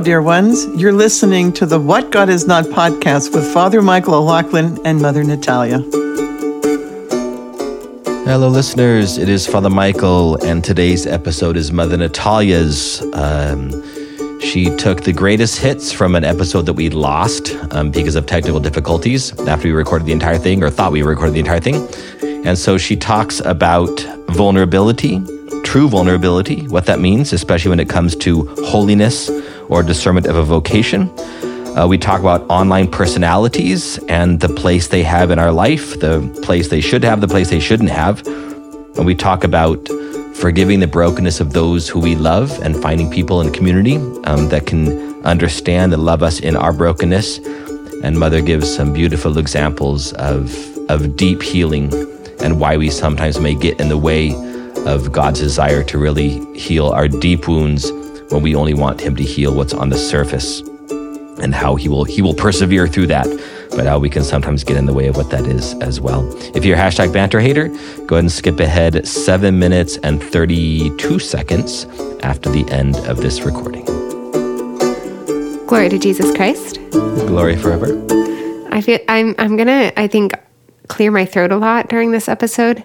dear ones. You're listening to the What God Is Not podcast with Father Michael O'Loughlin and Mother Natalia. Hello, listeners. It is Father Michael, and today's episode is Mother Natalia's. Um, she took the greatest hits from an episode that we lost um, because of technical difficulties after we recorded the entire thing, or thought we recorded the entire thing. And so she talks about vulnerability, true vulnerability, what that means, especially when it comes to holiness or discernment of a vocation. Uh, we talk about online personalities and the place they have in our life, the place they should have, the place they shouldn't have. And we talk about forgiving the brokenness of those who we love and finding people in community um, that can understand and love us in our brokenness. And Mother gives some beautiful examples of, of deep healing and why we sometimes may get in the way of God's desire to really heal our deep wounds when we only want Him to heal what's on the surface and how He will He will persevere through that but how we can sometimes get in the way of what that is as well. If you're a hashtag banter hater, go ahead and skip ahead seven minutes and 32 seconds after the end of this recording. Glory to Jesus Christ. Glory forever. I feel I'm I'm gonna I think clear my throat a lot during this episode,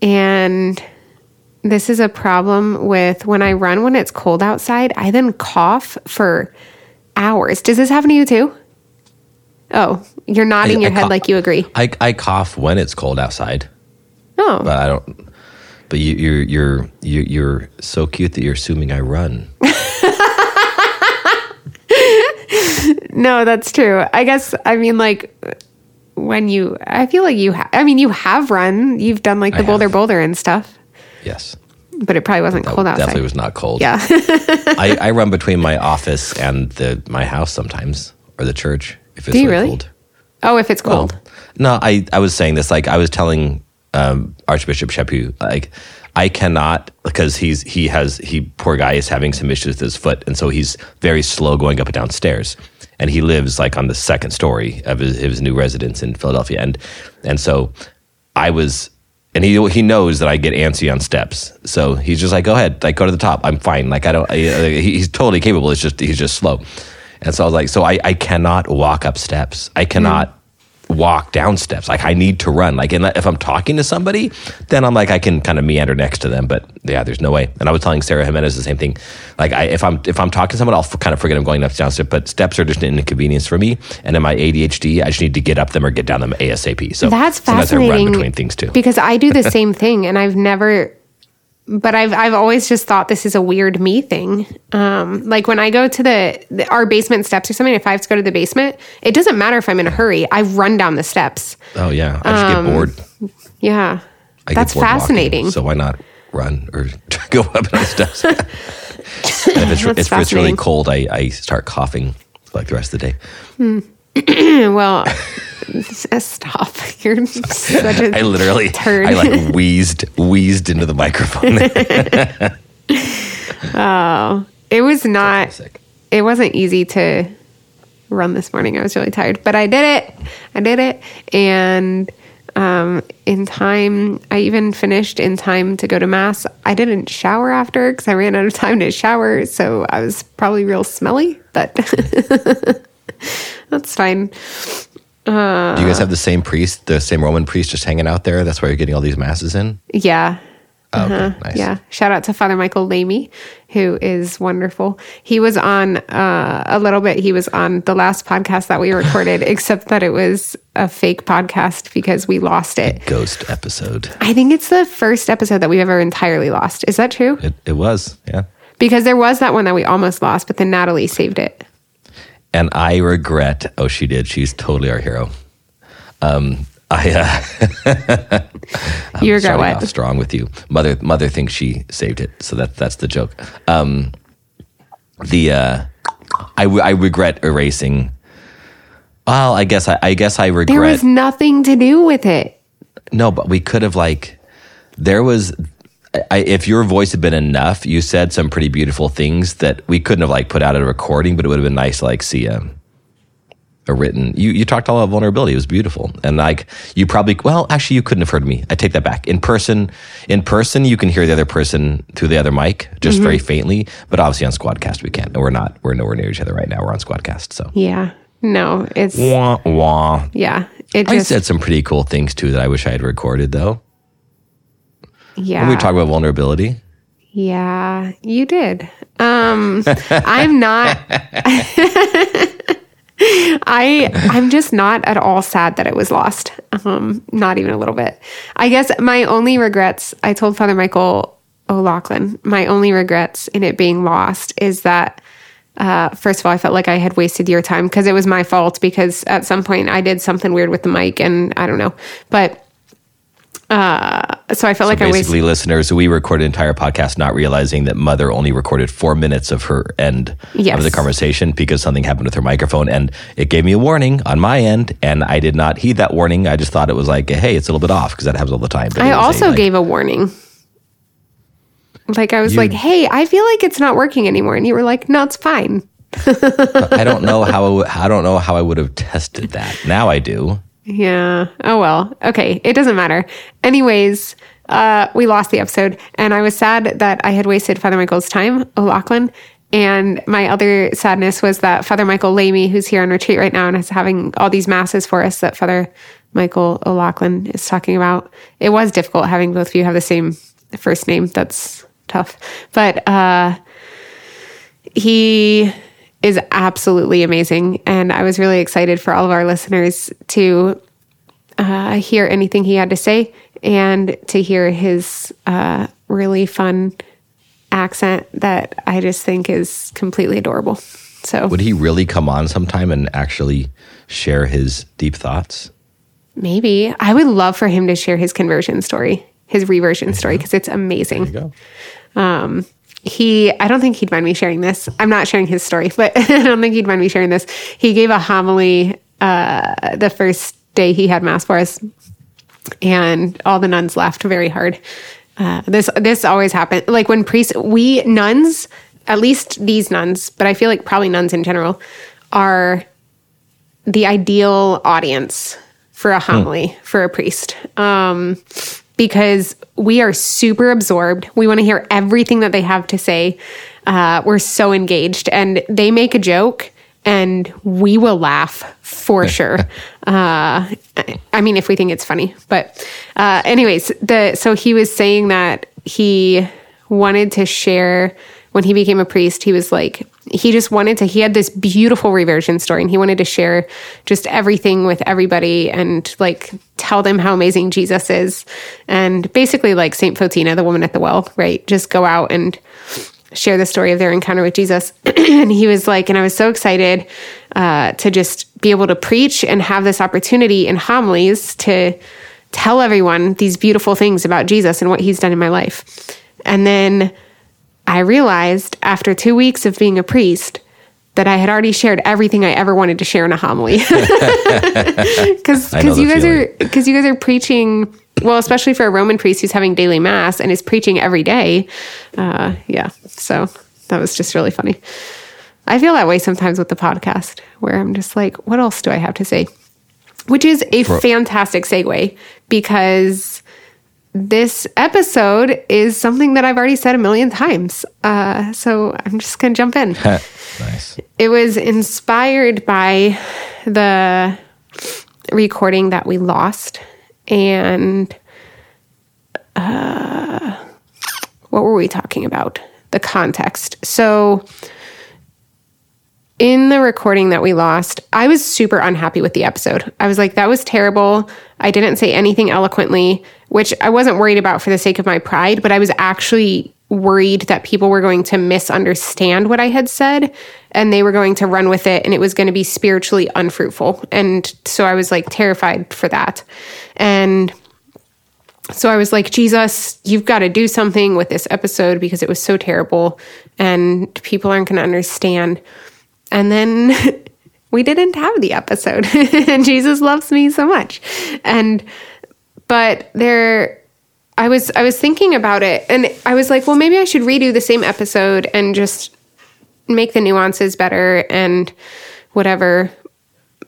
and this is a problem with when I run when it's cold outside. I then cough for hours. Does this happen to you too? Oh, you're nodding I- your I head cough- like you agree. I, I cough when it's cold outside, Oh, but I don't. But you, you're you're you're you're so cute that you're assuming I run. no, that's true. I guess I mean like when you. I feel like you. Ha- I mean, you have run. You've done like the I boulder have. boulder and stuff, Yes, but it probably wasn't that cold outside. definitely was not cold. yeah. I, I run between my office and the my house sometimes or the church if it's Do really really? cold. oh, if it's Well, cold. no, I, I was saying this like I was telling um, Archbishop Shepu like I cannot because he's he has he poor guy is having some issues with his foot and so he's very slow going up and down stairs and he lives like on the second story of his, his new residence in Philadelphia and and so I was and he he knows that I get antsy on steps. So he's just like go ahead like go to the top. I'm fine. Like I don't uh, he- he's totally capable. It's just he's just slow. And so I was like so I I cannot walk up steps. I cannot walk down steps. Like I need to run. Like and if I'm talking to somebody, then I'm like I can kind of meander next to them. But yeah, there's no way. And I was telling Sarah Jimenez the same thing. Like I, if I'm if I'm talking to someone, I'll f- kind of forget I'm going up down steps. But steps are just an inconvenience for me. And in my ADHD, I just need to get up them or get down them ASAP. So That's sometimes I run fascinating. between things too. Because I do the same thing, and I've never, but I've I've always just thought this is a weird me thing. Um, like when I go to the, the our basement steps or something, if I have to go to the basement, it doesn't matter if I'm in a hurry. I run down the steps. oh yeah, I just get bored. Yeah, I that's bored walking. fascinating. so why not run or go up the steps? and if it's, if it's really cold, I, I start coughing like the rest of the day. well, stop. You're such a I literally, turd. I like wheezed, wheezed into the microphone. oh, It was not. It wasn't easy to run this morning. I was really tired, but I did it. I did it, and um, in time. I even finished in time to go to mass. I didn't shower after because I ran out of time to shower, so I was probably real smelly. But that's fine. Do you guys have the same priest, the same Roman priest, just hanging out there? That's why you're getting all these masses in. Yeah. Oh, okay, nice. Yeah. Shout out to Father Michael Lamy, who is wonderful. He was on uh, a little bit. He was on the last podcast that we recorded, except that it was a fake podcast because we lost it. Ghost episode. I think it's the first episode that we've ever entirely lost. Is that true? It, it was, yeah. Because there was that one that we almost lost, but then Natalie saved it. And I regret. Oh, she did. She's totally our hero. Um, I uh, you regret what? strong with you. Mother, mother thinks she saved it, so that that's the joke. Um, the uh, I regret erasing. Well, I guess I, I guess I regret. There was nothing to do with it. No, but we could have like there was I, if your voice had been enough, you said some pretty beautiful things that we couldn't have like put out at a recording, but it would have been nice to like see um a written. You you talked all about vulnerability. It was beautiful, and like you probably well, actually, you couldn't have heard me. I take that back. In person, in person, you can hear the other person through the other mic, just very faintly. But obviously on Squadcast, we can't. And we're not. We're nowhere near each other right now. We're on Squadcast, so Yeah. No, it's wah wah. yeah. It I said some pretty cool things too that I wish I had recorded though. Yeah. When we talk about vulnerability, Yeah, you did. Um, I'm not. I I'm just not at all sad that it was lost. Um, not even a little bit. I guess my only regrets. I told Father Michael O'Loughlin my only regrets in it being lost is that. Uh, first of all, I felt like I had wasted your time because it was my fault because at some point I did something weird with the mic and I don't know. But uh, so I felt like I wasted. basically, listeners, we recorded an entire podcast not realizing that Mother only recorded four minutes of her end Yes. of the conversation because something happened with her microphone, and it gave me a warning on my end, and I did not heed that warning. I just thought it was like, hey, it's a little bit off because that happens all the time. But I was a, also like, gave a warning. Like I was You- like, "Hey, I feel like it's not working anymore," and you were like, "No, it's fine." I don't know how I, w- I don't know how I would have tested that. Now I do. Yeah. Oh well. Okay. It doesn't matter. Anyways, uh, we lost the episode, and I was sad that I had wasted Father Michael's time, O'Loughlin. And my other sadness was that Father Michael Lamy, who's here on retreat right now and is having all these masses for us that Father Michael O'Loughlin is talking about. It was difficult having both of you have the same first name. That's tough. But uh, he is absolutely amazing. And I was really excited for all of our listeners to uh, hear anything he had to say and to hear his uh, really fun accent that I just think is completely adorable. So Would he really come on sometime and actually share his deep thoughts? maybe I would love for him to share his conversion story, his reversion story, because it's amazing. Go. He i don't think he'd mind me sharing this. I'm not sharing his story but i don't think he'd mind me sharing this. He gave a homily uh, the first day he had mass for us and all the nuns laughed very hard. Uh, this this always happened. Like when priests we nuns at least these nuns but i feel like probably nuns in general are the ideal audience for a homily for a priest. Um, because we are super absorbed. We want to hear everything that they have to say. Uh, we're so engaged, and they make a joke, and we will laugh for sure. Uh, I mean, if we think it's funny, but uh, anyways, the so he was saying that he wanted to share when he became a priest. He was like he just wanted to. He had this beautiful reversion story, and he wanted to share just everything with everybody and like tell them how amazing Jesus is, and basically like Saint Fotina, the woman at the well, right? Just go out and share the story of their encounter with Jesus. and he was like, and I was so excited uh, to just be able to preach and have this opportunity in homilies to tell everyone these beautiful things about Jesus and what he's done in my life. And then I realized after two weeks of being a priest that I had already shared everything I ever wanted to share in a homily. Because I know the you guys feeling. are because you guys are preaching well, especially for a Roman priest who's having daily mass and is preaching every day. Uh, yeah, so that was just really funny. I feel that way sometimes with the podcast, where I'm just like, what else do I have to say? Which is a fantastic segue because this episode is something that I've already said a million times. Uh, so I'm just going to jump in. nice. It was inspired by the recording that we lost. And uh, what were we talking about? The context. So, in the recording that we lost, I was super unhappy with the episode. I was like, that was terrible. I didn't say anything eloquently, which I wasn't worried about for the sake of my pride, but I was actually worried that people were going to misunderstand what I had said and they were going to run with it and it was going to be spiritually unfruitful. And so I was like terrified for that. And so I was like, Jesus, you've got to do something with this episode because it was so terrible and people aren't going to understand. And then we didn't have the episode. and Jesus loves me so much. And but there I was I was thinking about it and I was like, well, maybe I should redo the same episode and just make the nuances better and whatever.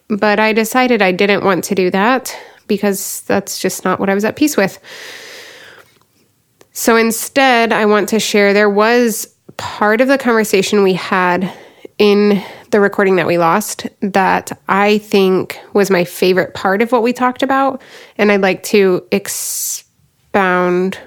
but I decided I didn't want to do that because that's just not what I was at peace with. So instead, I want to share there was part of the conversation we had in the recording that we lost that I think was my favorite part of what we talked about. And I'd like to expound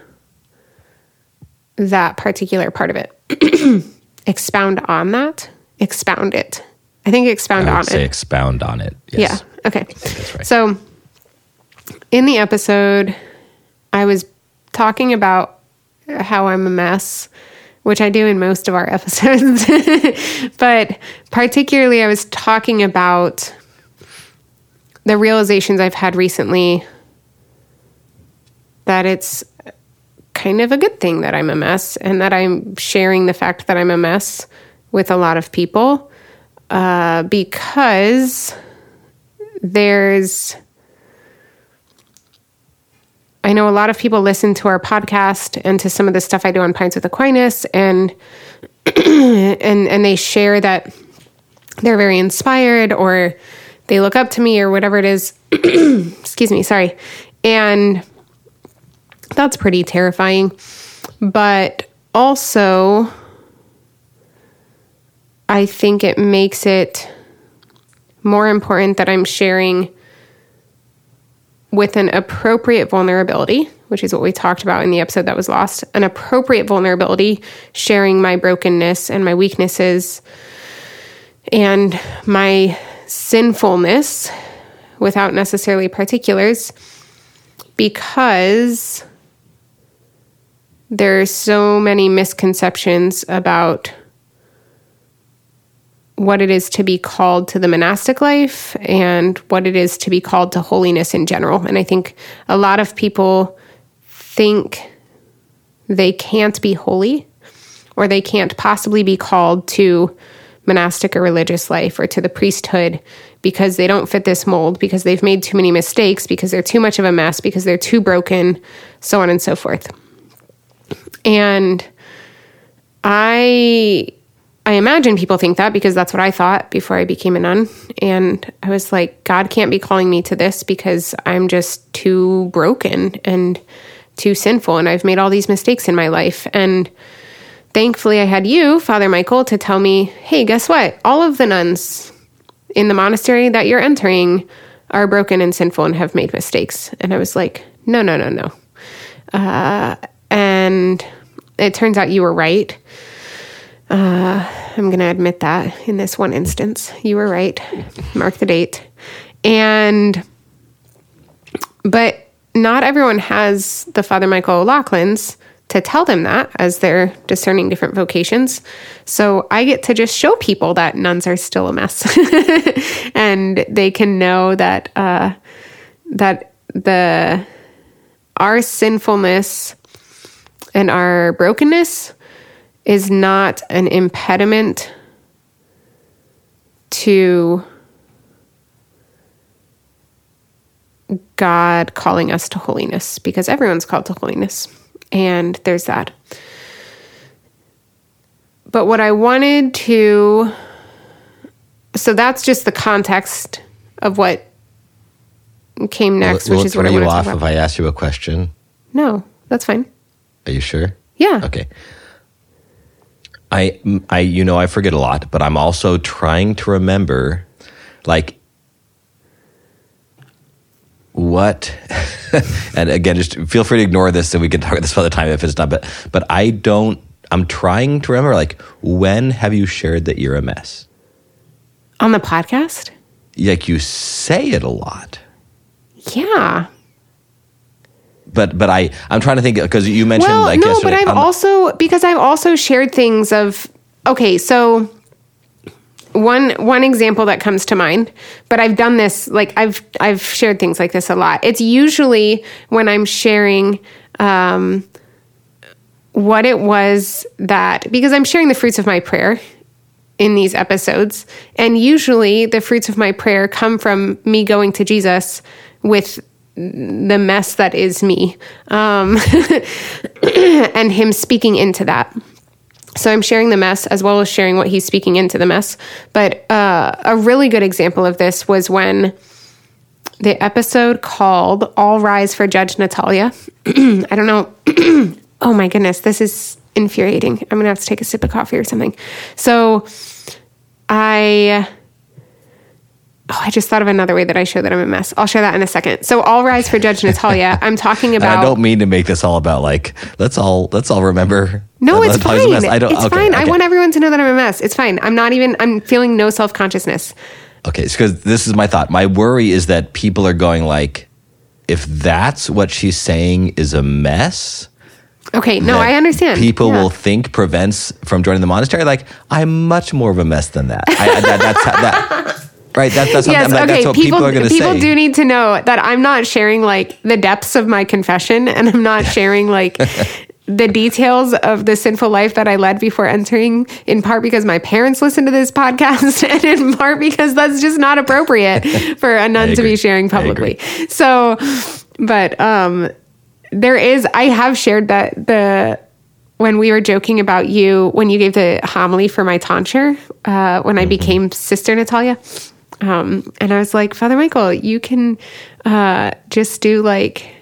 that particular part of it. expound on that? Expound it. I think expound I would on say it. expound on it. Yes. Yeah. Okay. right. So in the episode, I was talking about how I'm a mess, which I do in most of our episodes. but particularly, I was talking about the realizations I've had recently that it's kind of a good thing that I'm a mess and that I'm sharing the fact that I'm a mess with a lot of people uh, because there's I know a lot of people listen to our podcast and to some of the stuff I do on Pints with Aquinas and and and they share that they're very inspired or they look up to me or whatever it is. Excuse me, sorry. And that's pretty terrifying. But also I think it makes it more important that I'm sharing with an appropriate vulnerability, which is what we talked about in the episode that was lost, an appropriate vulnerability, sharing my brokenness and my weaknesses and my sinfulness without necessarily particulars because there's so many misconceptions about what it is to be called to the monastic life and what it is to be called to holiness in general. And I think a lot of people think they can't be holy or they can't possibly be called to monastic or religious life or to the priesthood because they don't fit this mold, because they've made too many mistakes, because they're too much of a mess, because they're too broken, so on and so forth. And I I imagine people think that because that's what I thought before I became a nun. And I was like, God can't be calling me to this because I'm just too broken and too sinful. And I've made all these mistakes in my life. And thankfully, I had you, Father Michael, to tell me, hey, guess what? All of the nuns in the monastery that you're entering are broken and sinful and have made mistakes. And I was like, no, no, no, no. Uh, and it turns out you were right. Uh, I'm going to admit that in this one instance, you were right. Mark the date. And, but not everyone has the Father Michael O'Loughlin's to tell them that as they're discerning different vocations. So I get to just show people that nuns are still a mess and they can know that, uh, that the, our sinfulness and our brokenness is not an impediment to God calling us to holiness because everyone's called to holiness. And there's that. But what I wanted to, so that's just the context of what came next, will which is what I you want to off talk if. I ask you a question? No, that's fine. Are you sure? Yeah. Okay. I, I, you know, I forget a lot, but I'm also trying to remember, like, what, and again, just feel free to ignore this, and we can talk about this other time if it's not. But, but I don't. I'm trying to remember, like, when have you shared that you're a mess? On the podcast? Like, you say it a lot, Yeah. But but I, I'm trying to think because you mentioned well, like no, yesterday. but I've I'm- also because I've also shared things of okay, so one one example that comes to mind, but I've done this like I've I've shared things like this a lot. It's usually when I'm sharing um, what it was that because I'm sharing the fruits of my prayer in these episodes, and usually the fruits of my prayer come from me going to Jesus with the mess that is me um, and him speaking into that So I'm sharing the mess as well as sharing what he's speaking into the mess. But uh, a really good example of this was when the episode called All Rise for Judge Natalia. I don't know. oh my goodness, this is infuriating. I'm to have to take a sip of coffee or something. So I. Oh, I just thought of another way that I show that I'm a mess. I'll share that in a second. So, all rise for Judge Natalia. I'm talking about. I don't mean to make this all about like let's all let's all remember. No, it's fine. I don't, it's okay, fine. Okay. I want everyone to know that I'm a mess. It's fine. I'm not even. I'm feeling no self consciousness. Okay, because this is my thought. My worry is that people are going like, if that's what she's saying is a mess. Okay, no, I understand. People yeah. will think prevents from joining the monastery. Like I'm much more of a mess than that. I, that that's that. Right, that, that's yes, okay. That's people, people are going to say. People do need to know that I'm not sharing like the depths of my confession, and I'm not sharing like the details of the sinful life that I led before entering, in part because my parents listened to this podcast, and in part because that's just not appropriate for a nun to be sharing publicly. So, but um, there is, I have shared that the when we were joking about you when you gave the homily for my tonsure uh, when I mm-hmm. became Sister Natalia. Um, and I was like, Father Michael, you can uh, just do like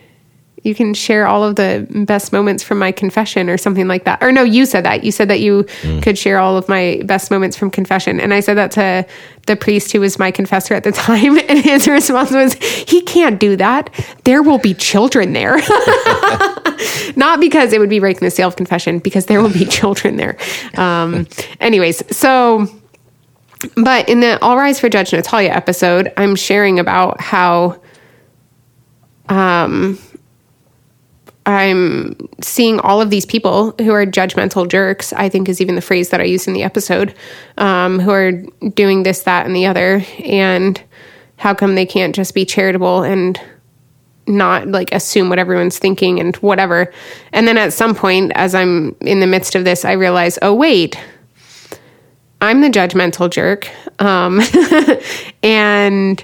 you can share all of the best moments from my confession or something like that. Or no, you said that. You said that you mm. could share all of my best moments from confession. And I said that to the priest who was my confessor at the time. And his response was, he can't do that. There will be children there. Not because it would be breaking the seal of confession, because there will be children there. Um, anyways, so, but in the All Rise for Judge Natalia episode, I'm sharing about how, um, I'm seeing all of these people who are judgmental jerks, I think is even the phrase that I used in the episode, um, who are doing this, that, and the other. And how come they can't just be charitable and not like assume what everyone's thinking and whatever. And then at some point, as I'm in the midst of this, I realize, oh, wait, I'm the judgmental jerk. Um, and,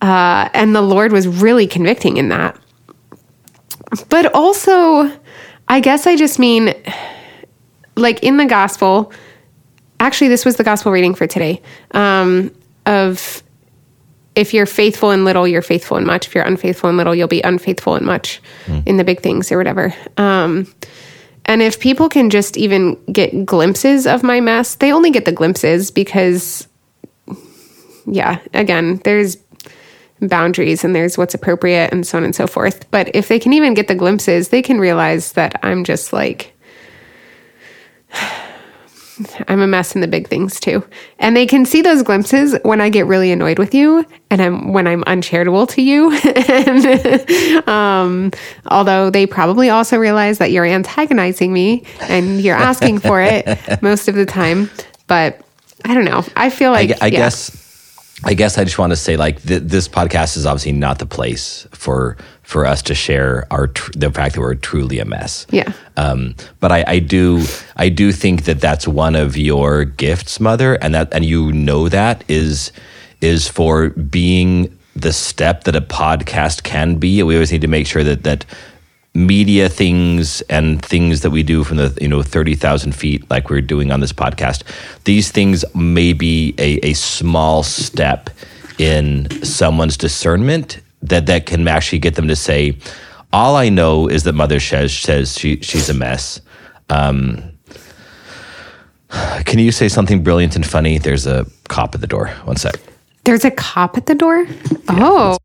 uh, and the Lord was really convicting in that. But also, I guess I just mean like in the gospel, actually, this was the gospel reading for today um, of if you're faithful in little, you're faithful in much. If you're unfaithful in little, you'll be unfaithful in much mm. in the big things or whatever. Um, and if people can just even get glimpses of my mess, they only get the glimpses because, yeah, again, there's boundaries and there's what's appropriate and so on and so forth. But if they can even get the glimpses, they can realize that I'm just like, I'm a mess in the big things too. And they can see those glimpses when I get really annoyed with you and I'm when I'm uncharitable to you. and, um, although they probably also realize that you're antagonizing me and you're asking for it most of the time. But I don't know. I feel like I, I yeah. guess I guess I just want to say, like, th- this podcast is obviously not the place for for us to share our tr- the fact that we're truly a mess. Yeah. Um, but I, I do I do think that that's one of your gifts, mother, and that and you know that is is for being the step that a podcast can be. We always need to make sure that that media things and things that we do from the you know 30,000 feet like we're doing on this podcast these things may be a, a small step in someone's discernment that that can actually get them to say all I know is that mother says says she she's a mess. Um, can you say something brilliant and funny? There's a cop at the door. One sec. There's a cop at the door? Oh.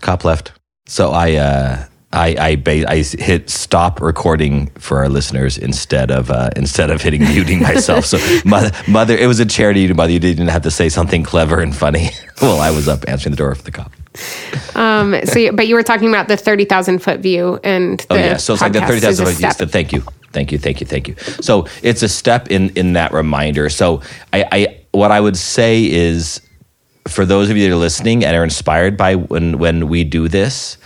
Cop left. So I uh I I, ba- I hit stop recording for our listeners instead of uh, instead of hitting muting myself. So mother, mother, it was a charity mother. You didn't have to say something clever and funny while I was up answering the door for the cop. Um. So, but you were talking about the thirty thousand foot view, and oh yeah, so it's like the thirty thousand foot view. So thank you, thank you, thank you, thank you. So it's a step in in that reminder. So I, I what I would say is for those of you that are listening and are inspired by when when we do this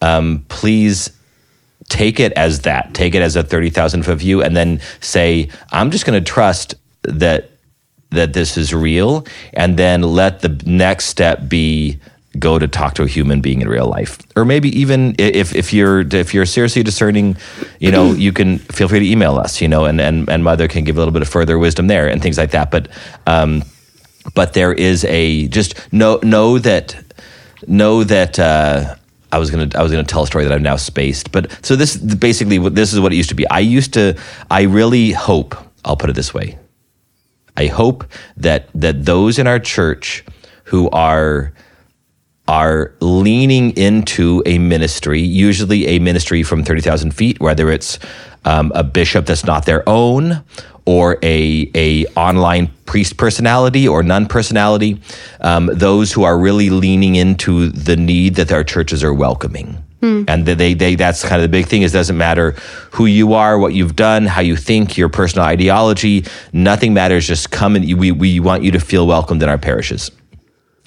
um, please take it as that. Take it as a 30,000 foot view and then say, I'm just going to trust that that this is real and then let the next step be go to talk to a human being in real life or maybe even if, if you're if you're seriously discerning you know you can feel free to email us you know and and, and mother can give a little bit of further wisdom there and things like that but um but there is a just know know that know that uh I was gonna I was gonna tell a story that I've now spaced, but so this basically this is what it used to be. I used to I really hope I'll put it this way. I hope that that those in our church who are are leaning into a ministry, usually a ministry from 30,000 feet, whether it's um, a bishop that's not their own or a, a online priest personality or nun personality, um, those who are really leaning into the need that our churches are welcoming. Mm. And they, they, that's kind of the big thing is doesn't matter who you are, what you've done, how you think, your personal ideology, nothing matters. Just come and we, we want you to feel welcomed in our parishes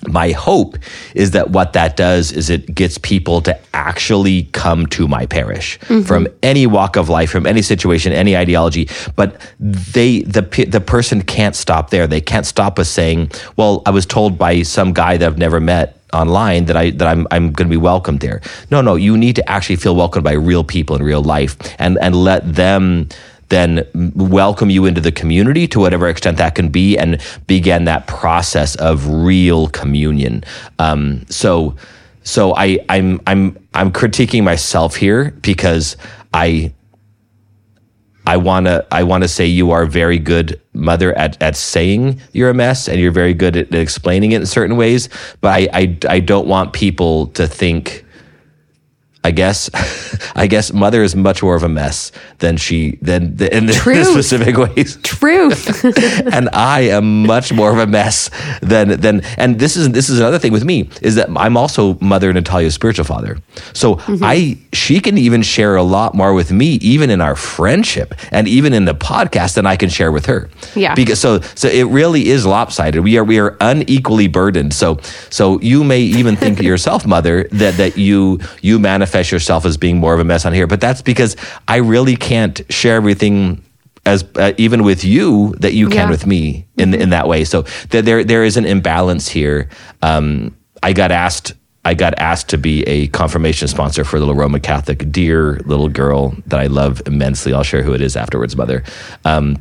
my hope is that what that does is it gets people to actually come to my parish mm-hmm. from any walk of life from any situation any ideology but they the the person can't stop there they can't stop with saying well i was told by some guy that i've never met online that I that I'm I'm going to be welcomed there. No, no, you need to actually feel welcomed by real people in real life and and let them then welcome you into the community to whatever extent that can be and begin that process of real communion. Um, so, so I, I'm, I'm, I'm critiquing myself here because I, I want to I want to say you are very good mother at, at saying you're a mess and you're very good at, at explaining it in certain ways but I, I I don't want people to think I guess, I guess mother is much more of a mess than she than the, in the specific ways. Truth. and I am much more of a mess than than. And this is this is another thing with me is that I'm also mother Natalia's spiritual father. So mm-hmm. I she can even share a lot more with me, even in our friendship and even in the podcast than I can share with her. Yeah. Because so so it really is lopsided. We are we are unequally burdened. So so you may even think to yourself, mother, that that you you manifest manifest yourself as being more of a mess on here, but that's because I really can't share everything as uh, even with you that you can yeah. with me in mm-hmm. in that way. So th- there there is an imbalance here. Um, I got asked I got asked to be a confirmation sponsor for little Roman Catholic, dear little girl that I love immensely. I'll share who it is afterwards, mother. Um,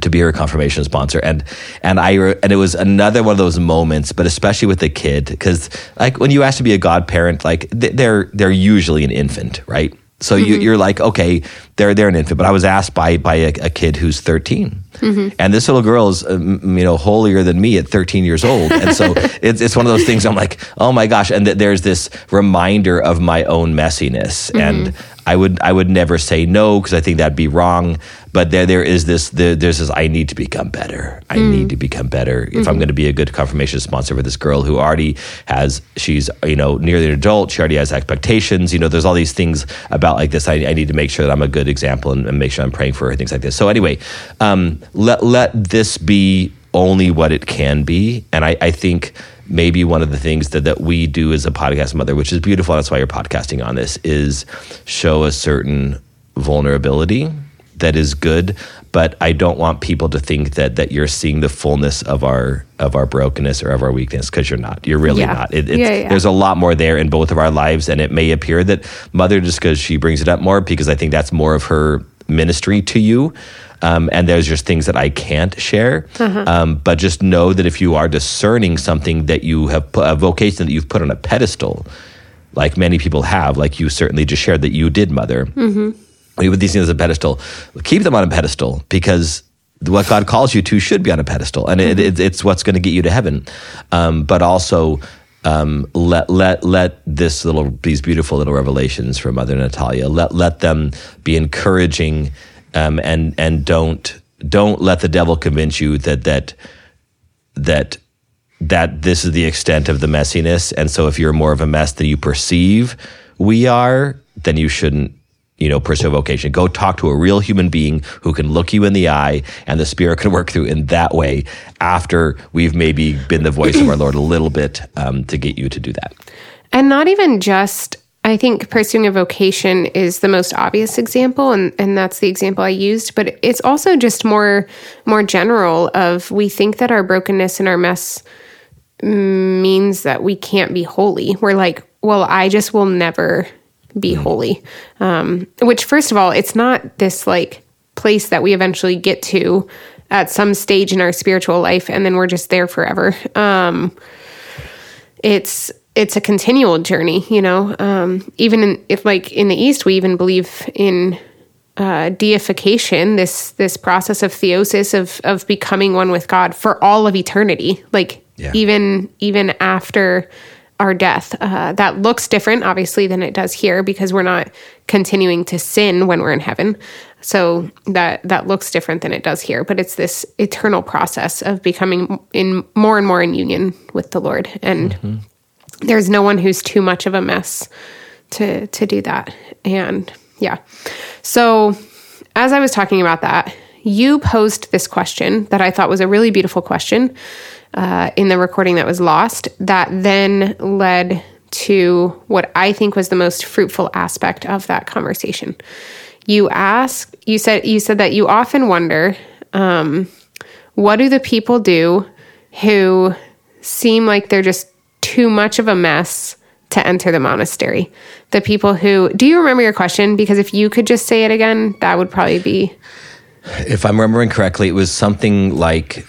to be her confirmation sponsor and and I and it was another one of those moments but especially with the kid because like when you ask to be a godparent like they're they're usually an infant right so mm-hmm. you, are like okay they're they're an infant but I was asked by by a, a kid who's 13 mm-hmm. and this little girl is um, you know holier than me at 13 years old and so it's, it's one of those things I'm like oh my gosh and th- there's this reminder of my own messiness mm-hmm. and I would I would never say no because I think that'd be wrong. But there there is this there, there's this I need to become better. I mm. need to become better if mm-hmm. I'm going to be a good confirmation sponsor for this girl who already has she's you know nearly an adult. She already has expectations. You know, there's all these things about like this. I, I need to make sure that I'm a good example and, and make sure I'm praying for her things like this. So anyway, um, let let this be only what it can be, and I, I think maybe one of the things that, that we do as a podcast mother, which is beautiful, that's why you're podcasting on this, is show a certain vulnerability that is good. But I don't want people to think that that you're seeing the fullness of our of our brokenness or of our weakness because you're not. You're really yeah. not. It, yeah, yeah. There's a lot more there in both of our lives, and it may appear that mother just because she brings it up more because I think that's more of her ministry to you. Um, and there's just things that I can't share. Uh-huh. Um, but just know that if you are discerning something that you have put, a vocation that you've put on a pedestal, like many people have, like you certainly just shared that you did, mother. Mm-hmm. With these things on a pedestal, keep them on a pedestal because what God calls you to should be on a pedestal, and it, it, it's what's going to get you to heaven. Um, but also, um, let let let this little these beautiful little revelations from Mother Natalia let let them be encouraging um, and and don't don't let the devil convince you that that that that this is the extent of the messiness. And so, if you're more of a mess than you perceive we are, then you shouldn't you know, pursue a vocation. Go talk to a real human being who can look you in the eye and the spirit can work through in that way after we've maybe been the voice of our Lord a little bit um, to get you to do that. And not even just I think pursuing a vocation is the most obvious example and, and that's the example I used, but it's also just more more general of we think that our brokenness and our mess means that we can't be holy. We're like, well, I just will never be holy. Um, which, first of all, it's not this like place that we eventually get to at some stage in our spiritual life and then we're just there forever. Um, it's it's a continual journey, you know. Um, even in, if like in the East, we even believe in uh, deification, this this process of theosis of of becoming one with God for all of eternity, like Yeah. even even after our death. Uh, that looks different, obviously, than it does here because we're not continuing to sin when we're in heaven. So that that looks different than it does here, but it's this eternal process of becoming in more and more in union with the Lord, and there's no one who's too much of a mess to to do that. And yeah. So as I was talking about that, you posed this question that I thought was a really beautiful question uh, in the recording that was lost that then led to what I think was the most fruitful aspect of that conversation. You asked, you said, you said that you often wonder, um, what do the people do who seem like they're just too much of a mess to enter the monastery? The people who, do you remember your question? Because if you could just say it again, that would probably be, If I'm remembering correctly, it was something like,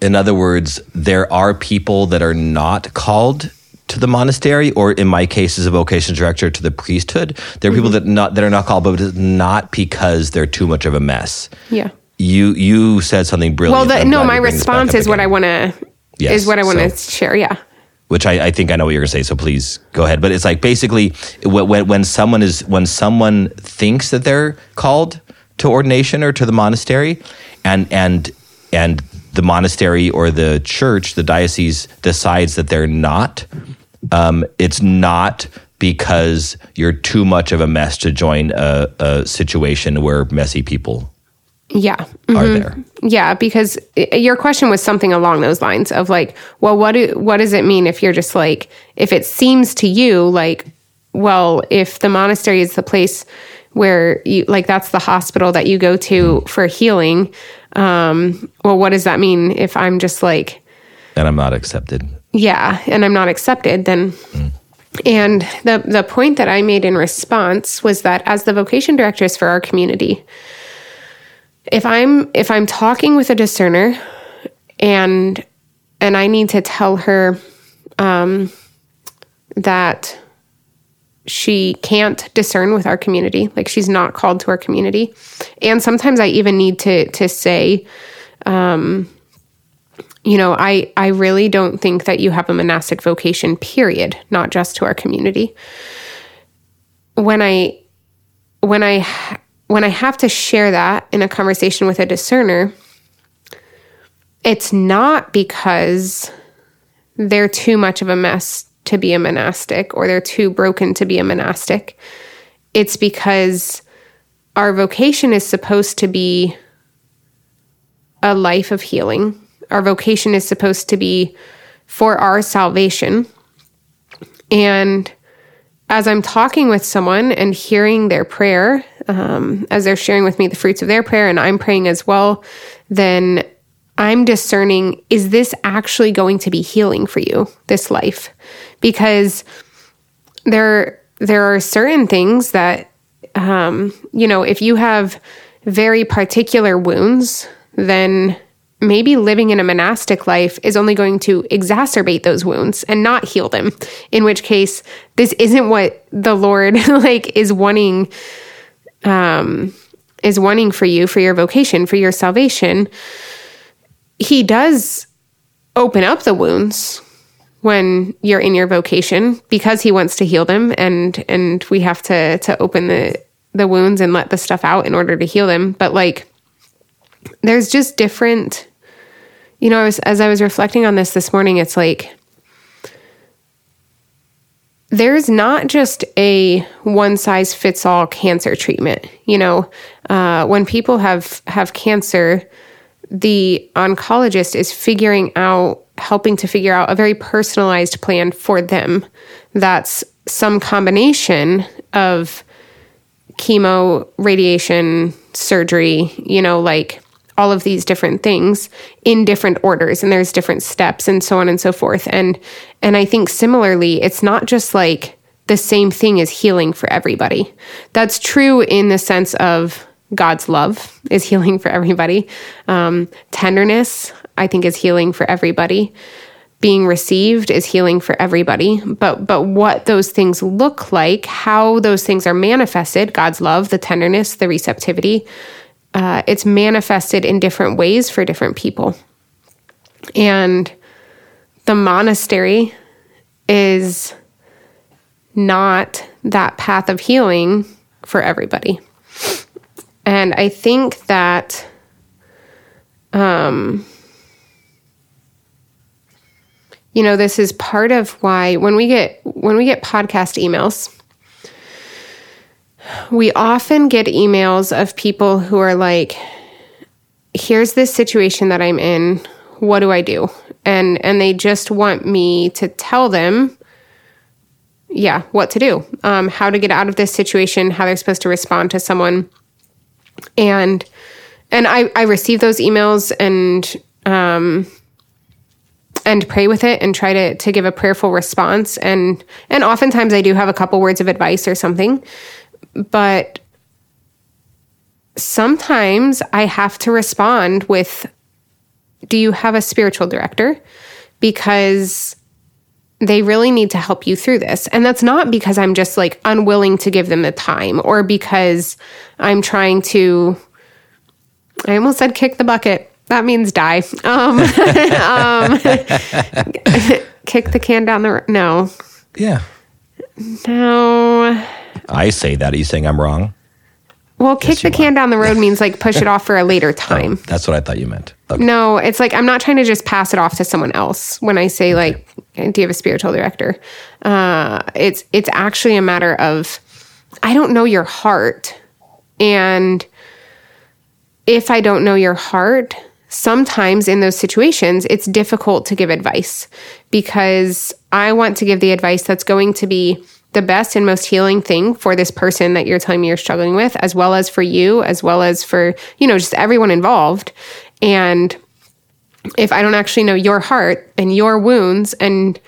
in other words, there are people that are not called to the monastery, or in my case, as a vocation director, to the priesthood. There are people mm-hmm. that not that are not called, but it's not because they're too much of a mess. yeah. You you said something brilliant. Well, the, no, my you bring this back response up is what I want to, is what I want to share. Yeah. which I, I think I know what you're gonna say. So please go ahead. But it's like basically when, when when someone is when someone thinks that they're called to ordination or to the monastery, and and and the monastery or the church, the diocese decides that they're not. Um, it's not because you're too much of a mess to join a, a situation where messy people Yeah. are there. Yeah, because your question was something along those lines of like, well, what do, what does it mean if you're just like if it seems to you like, well, if the monastery is the place where you like that's the hospital that you go to for healing, um, well, what does that mean if I'm just like, And I'm not accepted. yeah, and I'm not accepted, then. And the the point that I made in response was that as the vocation directors for our community, if I'm if I'm talking with a discerner and and I need to tell her um, that she can't discern with our community, like she's not called to our community, and sometimes I even need to to say, um, you know, I I really don't think that you have a monastic vocation. Period, not just to our community. When I when I when I have to share that in a conversation with a discerner, it's not because they're too much of a mess to be a monastic or they're too broken to be a monastic. It's because our vocation is supposed to be a life of healing. Our vocation is supposed to be for our salvation. And as I'm talking with someone and hearing their prayer, um, as they're sharing with me the fruits of their prayer, and I'm praying as well, then I'm discerning is this actually going to be healing for you, this life? Because there, there are certain things that, um, you know, if you have very particular wounds, then maybe living in a monastic life is only going to exacerbate those wounds and not heal them. In which case this isn't what the lord like is wanting um is wanting for you for your vocation for your salvation. He does open up the wounds when you're in your vocation because he wants to heal them and and we have to to open the the wounds and let the stuff out in order to heal them. But like there's just different you know I was, as i was reflecting on this this morning it's like there's not just a one size fits all cancer treatment you know? Uh, when people have have cancer the oncologist is figuring out helping to figure out a very personalized plan for them that's some combination of chemo radiation surgery you know like all of these different things in different orders and there's different steps and so on and so forth. And and I think similarly, it's not just like the same thing as healing for everybody. That's true in the sense of God's love is healing for everybody. Um, tenderness, I think, is healing for everybody. Being received is healing for everybody. But but what those things look like, how those things are manifested, God's love, the tenderness, the receptivity, uh, it's manifested in different ways for different people. And the monastery is not that path of healing for everybody. And I think that um you know this is part of why when we get when we get podcast emails we often get emails of people who are like here's this situation that I'm in. What do I do? And and they just want me to tell them yeah what to do um, how to get out of this situation how they're supposed to respond to someone. And and I I receive those emails and um and pray with it and try to to give a prayerful response and and oftentimes I do have a couple words of advice or something but sometimes I have to respond with do you have a spiritual director because they really need to help you through this. And that's not because I'm just like unwilling to give them the time or because I'm trying to, I almost said kick the bucket. That means die. Um, um, kick the can down the, no, Yeah. no. I say that. Are you saying I'm wrong? Well, kick you the can down the road means like push it off for a later time. That's what I thought you meant. Okay. No, it's like I'm not trying to just pass it off to someone else when I say like, do you have a spiritual director? Uh, it's it's actually a matter of I don't know your heart, and if I don't know your heart, sometimes in those situations it's difficult to give advice because I want to give the advice that's going to be the best and most healing thing for this person that you're telling me you're struggling with, as well as for you, as well as for, you know, just everyone involved. And if I don't actually know your heart and your wounds and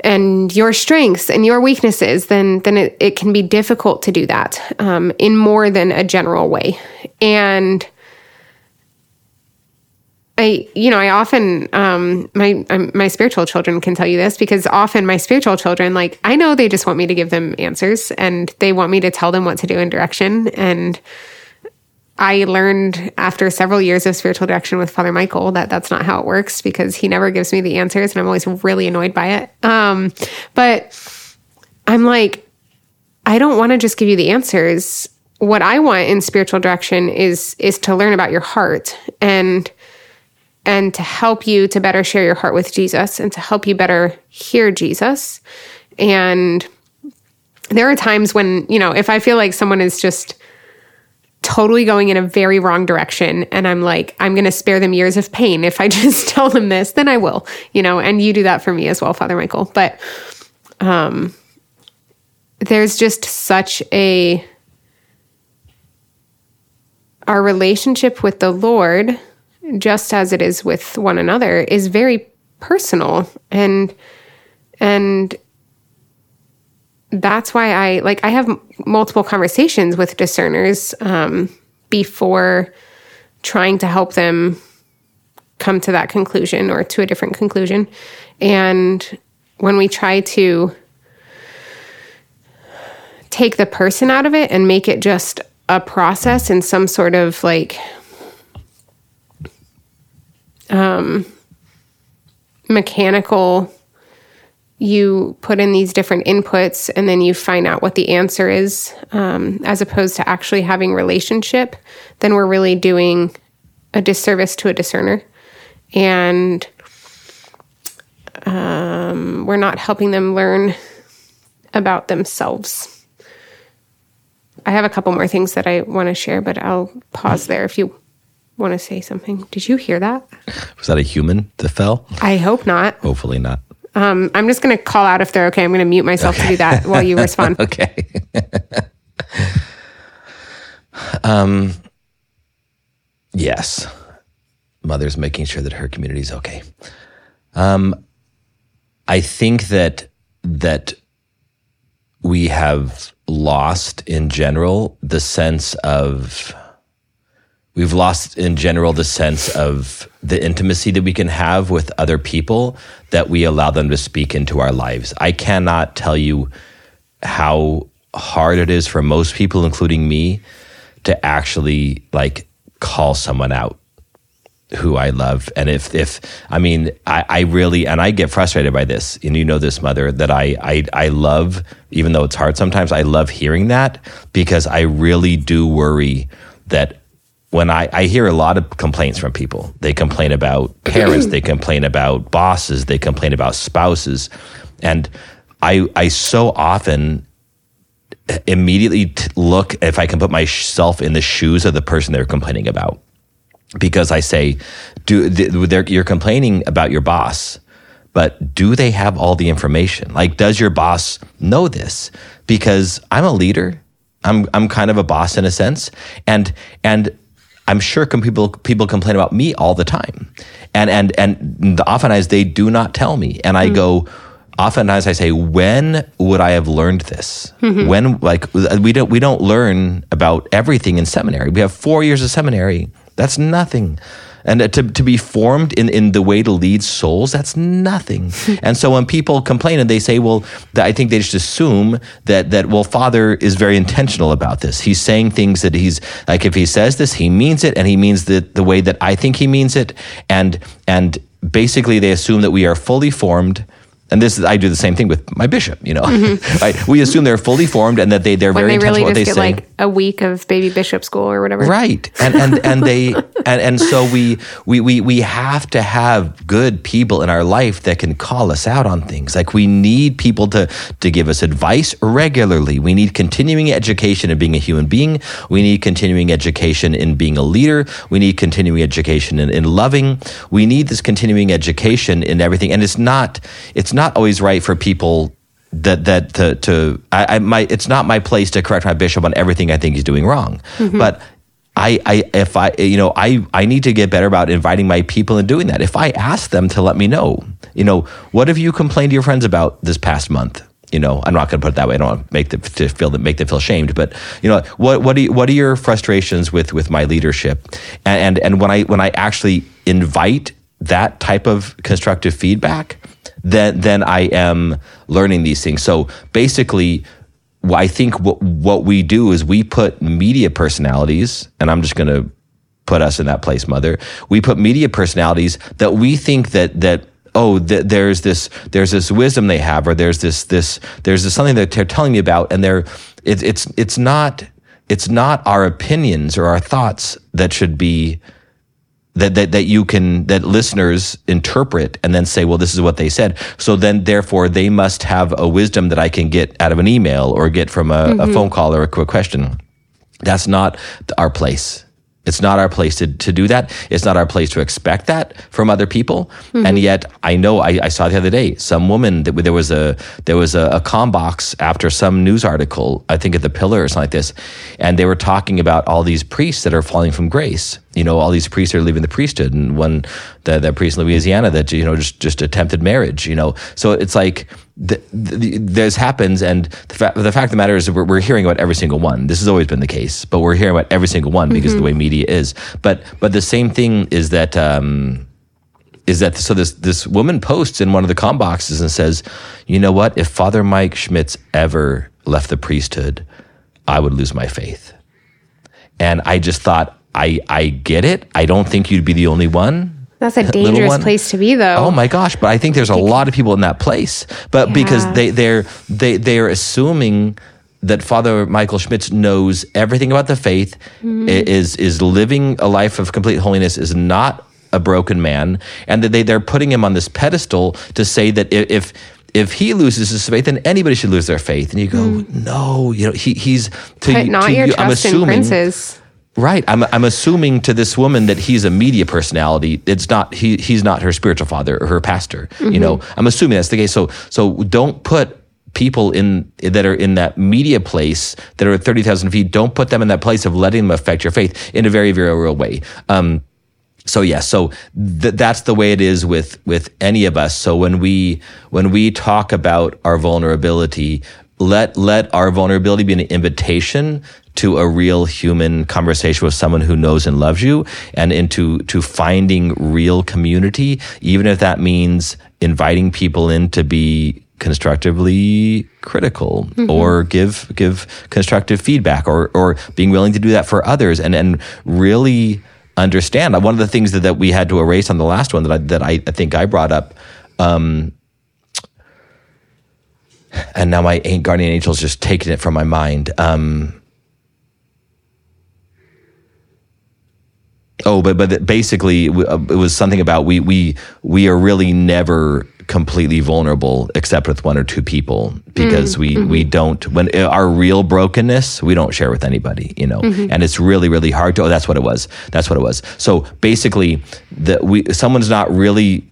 and your strengths and your weaknesses, then then it, it can be difficult to do that um, in more than a general way. And I, you know, I often, um, my um, my spiritual children can tell you this because often my spiritual children, like I know they just want me to give them answers and they want me to tell them what to do in direction. And I learned after several years of spiritual direction with Father Michael that that's not how it works because he never gives me the answers and I'm always really annoyed by it. Um, but I'm like, I don't want to just give you the answers. What I want in spiritual direction is is to learn about your heart and and to help you to better share your heart with Jesus and to help you better hear Jesus. And there are times when, you know, if I feel like someone is just totally going in a very wrong direction and I'm like, I'm going to spare them years of pain if I just tell them this, then I will, you know, and you do that for me as well, Father Michael. But um there's just such a our relationship with the Lord just as it is with one another is very personal and and that's why I like I have m- multiple conversations with discerners um, before trying to help them come to that conclusion or to a different conclusion. And when we try to take the person out of it and make it just a process and some sort of like mechanical you put in these different inputs and then you find out what the answer is um, as opposed to actually having relationship then we're really doing a disservice to a discerner. And um, we're not helping them learn about themselves. I have a couple more things that i want to share but i'll pause there if you want to say something did you hear that Was that a human that fell? i hope not Hopefully not. Um, I'm just going to call out if they're okay. I'm going to mute myself to do that while you respond. Okay. um, Yes. Mother's making sure that her community is okay. Um, I think that that we have lost in general the sense of we've lost in general the sense of the intimacy that we can have with other people that we allow them to speak into our lives. I cannot tell you how hard it is for most people including me to actually like call someone out who I love. And if, if, I mean, I, I really, and I get frustrated by this, and you know this, mother, that I, I, I love, even though it's hard sometimes, I love hearing that because I really do worry that when I, I hear a lot of complaints from people, they complain about parents, they complain about bosses, they complain about spouses. And I, I so often immediately look if I can put myself in the shoes of the person they're complaining about because I say, do you're complaining about your boss, but do they have all the information? Like, does your boss know this? Because I'm a leader. I'm I'm kind of a boss in a sense, and and I'm sure people people complain about me all the time, and and and oftentimes they do not tell me, and I mm. go. Oftentimes I say, when would I have learned this? Mm-hmm. When like we don't we don't learn about everything in seminary. We have four years of seminary that's nothing. And uh, to, to be formed in, in the way to lead souls, that's nothing. and so when people complain and they say, well, I think they just assume that, that, well, Father is very intentional about this. He's saying things that he's, like, if he says this, he means it, and he means the, the way that I think he means it. And, and basically, they assume that we are fully formed and this is, I do the same thing with my bishop. You know, mm-hmm. right? We assume they're fully formed and that they they're when very they really what they get say. Like a week of baby bishop school or whatever. Right, and and and they and and so we we we we have to have good people in our life that can call us out on things. Like we need people to to give us advice regularly. We need continuing education in being a human being. We need continuing education in being a leader. We need continuing education in, in loving. We need this continuing education in everything, and it's not it's not always right for people that that to, to I, I my it's not my place to correct my bishop on everything I think he's doing wrong, mm-hmm. but. I, I, if I, you know, I, I need to get better about inviting my people and doing that. If I ask them to let me know, you know, what have you complained to your friends about this past month? You know, I'm not going to put it that way. I don't want to make them to feel that make them feel shamed, but you know, what, what, are, what are your frustrations with, with my leadership? And, and, and when I, when I actually invite that type of constructive feedback, then then I am learning these things. So basically, I think what what we do is we put media personalities, and I'm just going to put us in that place, mother. We put media personalities that we think that that oh th- there's this there's this wisdom they have, or there's this this there's this something that they're telling me about, and they're it, it's it's not it's not our opinions or our thoughts that should be that, that, that you can, that listeners interpret and then say, well, this is what they said. So then, therefore, they must have a wisdom that I can get out of an email or get from a, mm-hmm. a phone call or a quick question. That's not our place. It's not our place to, to do that. It's not our place to expect that from other people. Mm-hmm. And yet, I know I, I, saw the other day some woman that there was a there was a, a com box after some news article, I think at the Pillar or something like this, and they were talking about all these priests that are falling from grace. You know, all these priests are leaving the priesthood, and one the, the priest in Louisiana that you know just just attempted marriage. You know, so it's like the, the, this happens, and the, fa- the, fact of the matter is we're, we're, hearing about every single one. This has always been the case, but we're hearing about every single one because mm-hmm. of the way media is. But but the same thing is that. Um, is that so this this woman posts in one of the com boxes and says, "You know what? If Father Mike Schmitz ever left the priesthood, I would lose my faith." And I just thought, I I get it. I don't think you'd be the only one. That's a dangerous place to be, though. Oh my gosh! But I think there's a lot of people in that place. But yeah. because they they're they they're assuming that Father Michael Schmitz knows everything about the faith, mm-hmm. is is living a life of complete holiness, is not a broken man, and that they they're putting him on this pedestal to say that if if he loses his faith, then anybody should lose their faith. And you go, mm. no, you know, he, he's to, Put not to your you, trust I'm assuming, in princes. Right. I'm, I'm assuming to this woman that he's a media personality. It's not, he, he's not her spiritual father or her pastor. Mm-hmm. You know, I'm assuming that's the case. So, so don't put people in that are in that media place that are at 30,000 feet, don't put them in that place of letting them affect your faith in a very, very real way. Um, so yeah, so th- that's the way it is with with any of us. So when we when we talk about our vulnerability, let let our vulnerability be an invitation to a real human conversation with someone who knows and loves you and into to finding real community even if that means inviting people in to be constructively critical mm-hmm. or give give constructive feedback or or being willing to do that for others and and really understand one of the things that, that we had to erase on the last one that I, that I, I think I brought up um, and now my guardian angel's just taking it from my mind um, Oh, but but basically, uh, it was something about we we we are really never completely vulnerable except with one or two people because mm-hmm. we mm-hmm. we don't when uh, our real brokenness we don't share with anybody you know mm-hmm. and it's really really hard to oh that's what it was that's what it was so basically that we someone's not really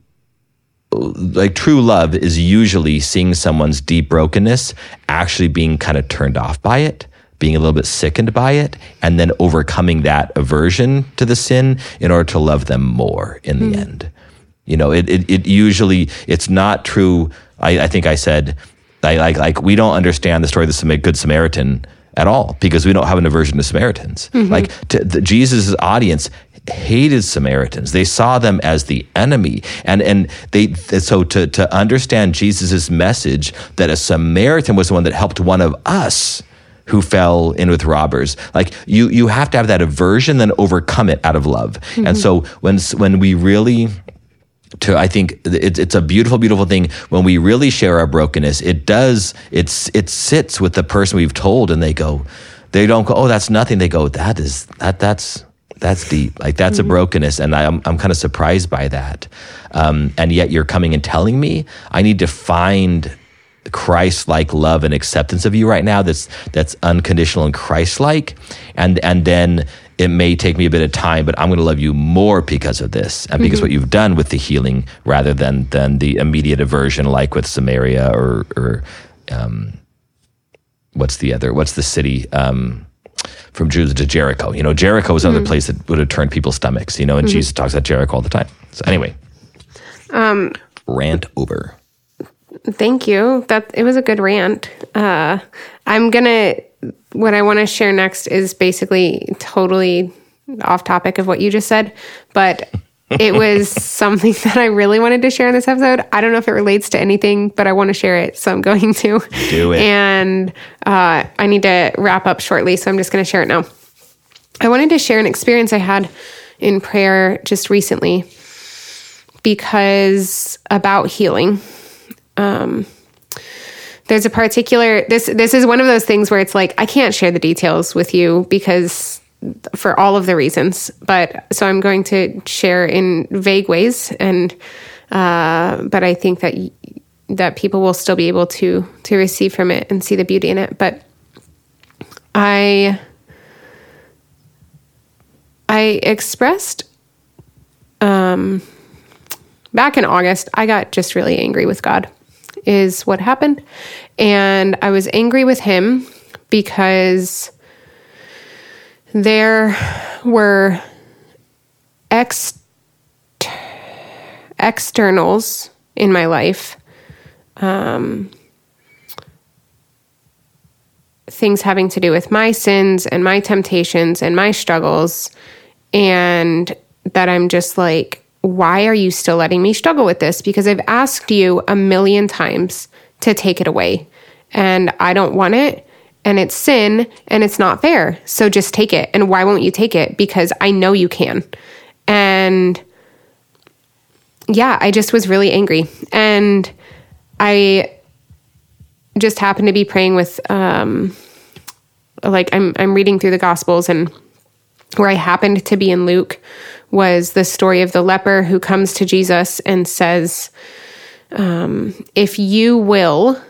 like true love is usually seeing someone's deep brokenness actually being kind of turned off by it being a little bit sickened by it, and then overcoming that aversion to the sin in order to love them more in the mm. end. You know, it, it, it, usually, it's not true. I, I think I said, I, like, like, we don't understand the story of the Good Samaritan at all because we don't have an aversion to Samaritans. Mm-hmm. Like, to, the, Jesus' audience hated Samaritans. They saw them as the enemy. And and they so to to understand Jesus' message that a Samaritan was the one that helped one of us who fell in with robbers. Like you, you have to have that aversion, then overcome it out of love. Mm-hmm. And so when when we really to I think it's it's a beautiful beautiful thing when we really share our brokenness. It does it's it sits with the person we've told, and they go, they don't go, oh that's nothing. They go, that is that that's that's deep. Like that's mm-hmm. a brokenness, and I'm I'm kind of surprised by that. Um, and yet you're coming and telling me I need to find Christ-like love and acceptance of you right now that's that's unconditional and Christ-like and and then it may take me a bit of time but I'm going to love you more because of this and because mm-hmm. what you've done with the healing rather than than the immediate aversion like with Samaria or or um, what's the other what's the city um, from Jews to Jericho you know Jericho was another mm-hmm. place that would have turned people's stomachs you know and mm-hmm. Jesus talks about Jericho all the time so anyway um, rant over Thank you. That it was a good rant. Uh, I'm gonna. What I want to share next is basically totally off topic of what you just said, but it was something that I really wanted to share in this episode. I don't know if it relates to anything, but I want to share it, so I'm going to. Do it. And uh, I need to wrap up shortly, so I'm just going to share it now. I wanted to share an experience I had in prayer just recently because about healing um, there's a particular this this is one of those things where it's like I can't share the details with you because for all of the reasons, but so I'm going to share in vague ways, and uh, but I think that that people will still be able to to receive from it and see the beauty in it. But I I expressed um, back in August, I got just really angry with God is what happened. And I was angry with him because there were ex- externals in my life. Um, things having to do with my sins and my temptations and my struggles, and that I'm just like, why are you still letting me struggle with this? Because I've asked you a million times to take it away and I don't want it and it's sin and it's not fair. So just take it. And why won't you take it? Because I know you can. And yeah, I just was really angry. And I just happened to be praying with um like I'm I'm reading through the gospels and where I happened to be in Luke was the story of the leper who comes to Jesus and says, um, If you will,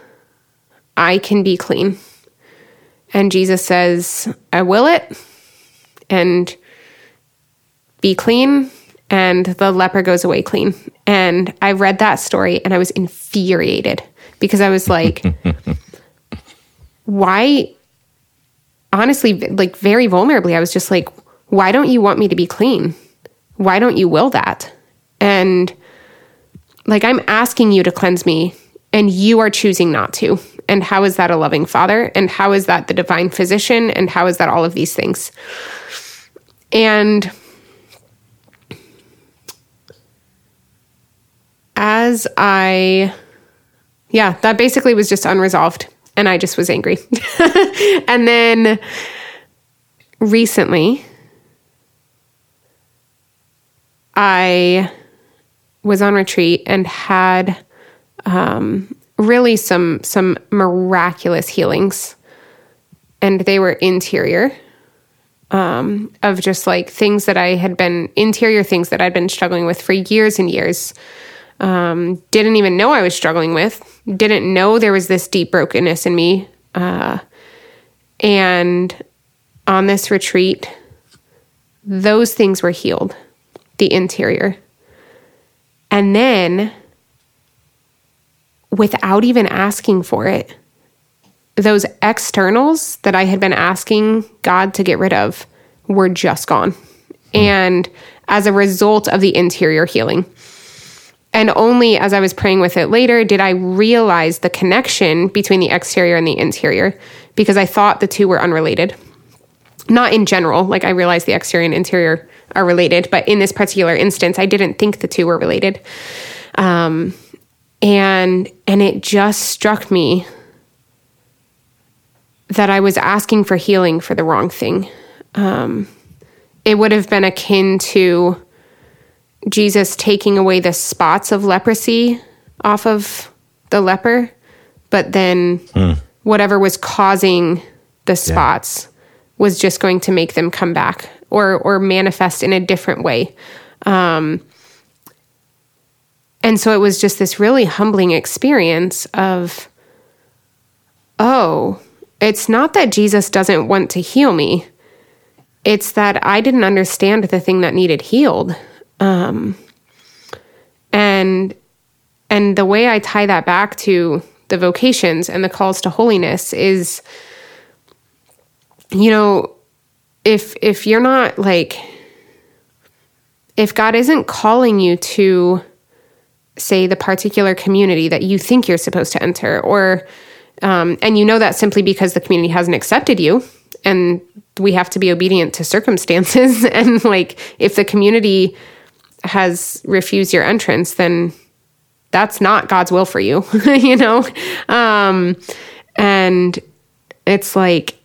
I can be clean. And Jesus says, I will it and be clean. And the leper goes away clean. And I read that story and I was infuriated because I was like, why honestly like very vulnerably i was just like why don't you want me to be clean why don't you will that? And like i'm asking you to cleanse me and you are choosing not to. And how is that a loving father? And how is that the divine physician? And how is that all of these things? And as i yeah that basically was just unresolved and I just was angry. and then recently, I was on retreat and had um, really some some miraculous healings, and they were interior. Um, of just like things that I had been interior things that I'd been struggling with for years and years um, didn't even know I was struggling with, didn't know there was this deep brokenness in me. Uh, and on this retreat, those things were healed, the interior. And then, without even asking for it, those externals that I had been asking God to get rid of were just gone. And as a result of the interior healing. And only as I was praying with it later did I realize the connection between the exterior and the interior because I thought the two were unrelated. Not in general, like I realized the exterior and interior are related, but in this particular instance, I didn't think the two were related. Um, and and it just struck me that I was asking for healing for the wrong thing. Um, it would have been akin to Jesus taking away the spots of leprosy off of the leper, but then mm. whatever was causing the spots yeah. was just going to make them come back or or manifest in a different way. Um, and so it was just this really humbling experience of, oh, it's not that Jesus doesn't want to heal me. It's that I didn't understand the thing that needed healed. Um, and and the way I tie that back to the vocations and the calls to holiness is you know if if you're not like if God isn't calling you to say the particular community that you think you're supposed to enter or um, and you know that simply because the community hasn't accepted you and we have to be obedient to circumstances and like if the community has refused your entrance, then that's not God's will for you, you know? Um, and it's like,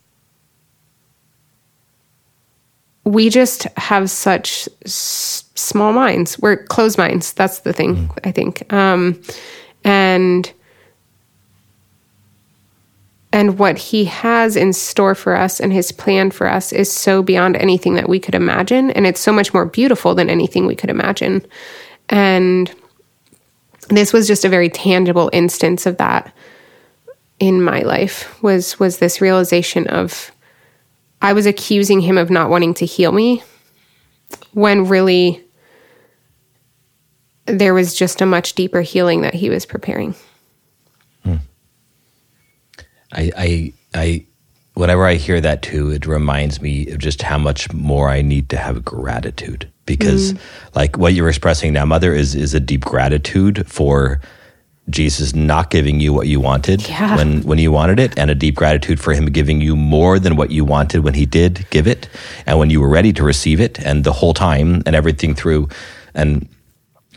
we just have such s- small minds. We're closed minds. That's the thing, mm. I think. Um, and and what he has in store for us and his plan for us is so beyond anything that we could imagine. And it's so much more beautiful than anything we could imagine. And this was just a very tangible instance of that in my life was was this realization of I was accusing him of not wanting to heal me when really there was just a much deeper healing that he was preparing. I, I, I, whenever I hear that too, it reminds me of just how much more I need to have gratitude because, mm. like what you're expressing now, Mother, is is a deep gratitude for Jesus not giving you what you wanted yeah. when when you wanted it, and a deep gratitude for Him giving you more than what you wanted when He did give it, and when you were ready to receive it, and the whole time and everything through, and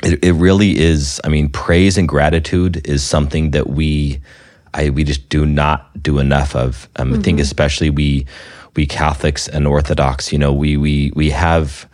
it, it really is. I mean, praise and gratitude is something that we I we just do not do enough of. Um, mm-hmm. I think mm-hmm. especially we we Catholics and Orthodox, you know, we we we have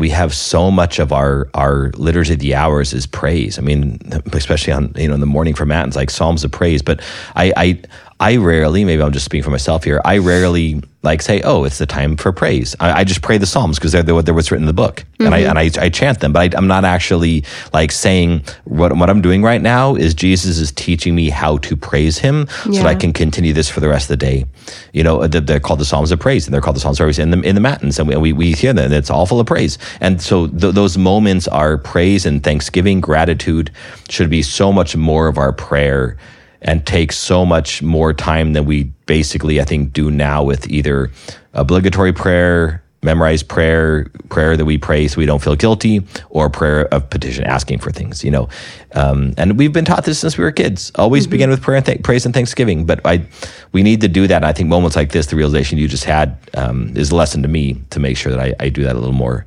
we have so much of our our liturgy of the hours is praise. I mean, especially on you know in the morning for matins, like psalms of praise. But I I I rarely, maybe I'm just speaking for myself here. I rarely like say, "Oh, it's the time for praise." I, I just pray the psalms because they're, they're, they're what's written in the book, mm-hmm. and I and I, I chant them. But I, am not actually like saying what what I'm doing right now is Jesus is teaching me how to praise Him yeah. so that I can continue this for the rest of the day. You know, they're called the psalms of praise, and they're called the psalms of praise in the in the matins, and we we, we hear them. And it's all full of praise, and so th- those moments are praise and thanksgiving, gratitude should be so much more of our prayer and take so much more time than we basically, I think, do now with either obligatory prayer, memorized prayer, prayer that we pray so we don't feel guilty, or prayer of petition, asking for things. You know, um, and we've been taught this since we were kids. Always begin with prayer and th- praise and thanksgiving. But I, we need to do that. And I think moments like this, the realization you just had, um, is a lesson to me to make sure that I, I do that a little more,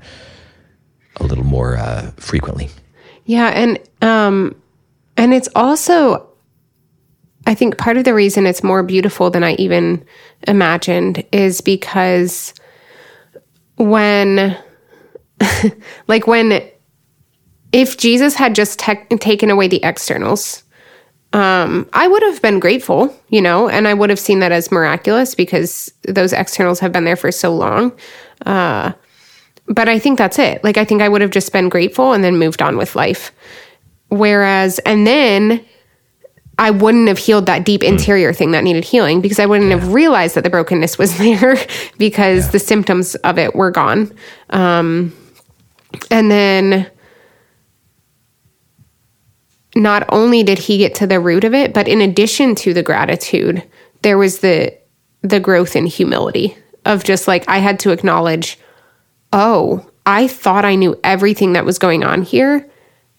a little more uh, frequently. Yeah, and um and it's also I think part of the reason it's more beautiful than I even imagined is because when like when if Jesus had just te- taken away the externals um, I would have been grateful, you know, and I would have seen that as miraculous because those externals have been there for so long. Uh, but I think that's it. Like, I think I would have just been grateful and then moved on with life. Whereas, and then I wouldn't have healed that deep interior thing that needed healing because I wouldn't have realized that the brokenness was there because the symptoms of it were gone. Um, and then not only did he get to the root of it, but in addition to the gratitude, there was the the growth in humility of just like I had to acknowledge, oh, I thought I knew everything that was going on here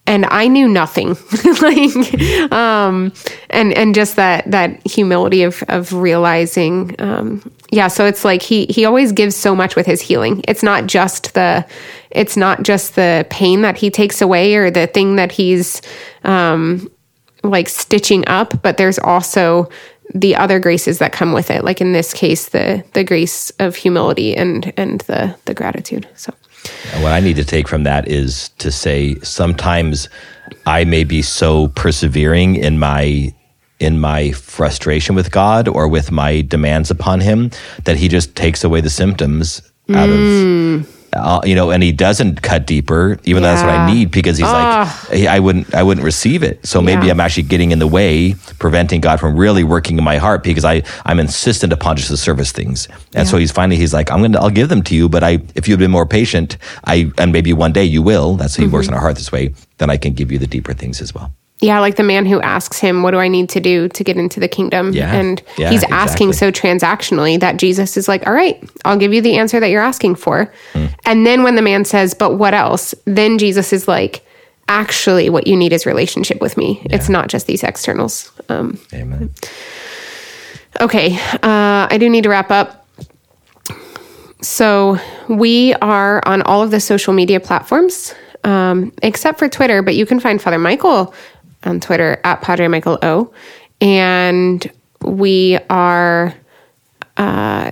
and I knew nothing. like um and and just that that humility of of realizing um yeah, so it's like he he always gives so much with his healing. It's not just the it's not just the pain that he takes away or the thing that he's um like stitching up, but there's also the other graces that come with it. Like in this case, the the grace of humility and and the the gratitude. So what I need to take from that is to say sometimes I may be so persevering in my in my frustration with God or with my demands upon him that he just takes away the symptoms out Mm. of uh, you know and he doesn't cut deeper even though that's what I need because he's like I wouldn't I wouldn't receive it. So maybe Yeah. I'm actually getting in the way preventing God from really working in my heart because I I'm insistent upon just the service things. And so he's finally he's like I'm gonna I'll give them to you but I if you've been more patient I and maybe one day you will that's how he Mm-hmm. works in our heart this way then I can give you the deeper things as well Yeah, like the man who asks him, What do I need to do to get into the kingdom? Yeah. And Yeah, he's asking so transactionally that Jesus is like, All right, I'll give you the answer that you're asking for. Hmm. And then when the man says, But what else? Then Jesus is like, Actually, what you need is relationship with me. It's not just these externals. Um, amen Okay, uh, I do need to wrap up. So we are on all of the social media platforms, um, except for Twitter. But you can find Father Michael on Twitter at Padre Michael O, and we are. Uh,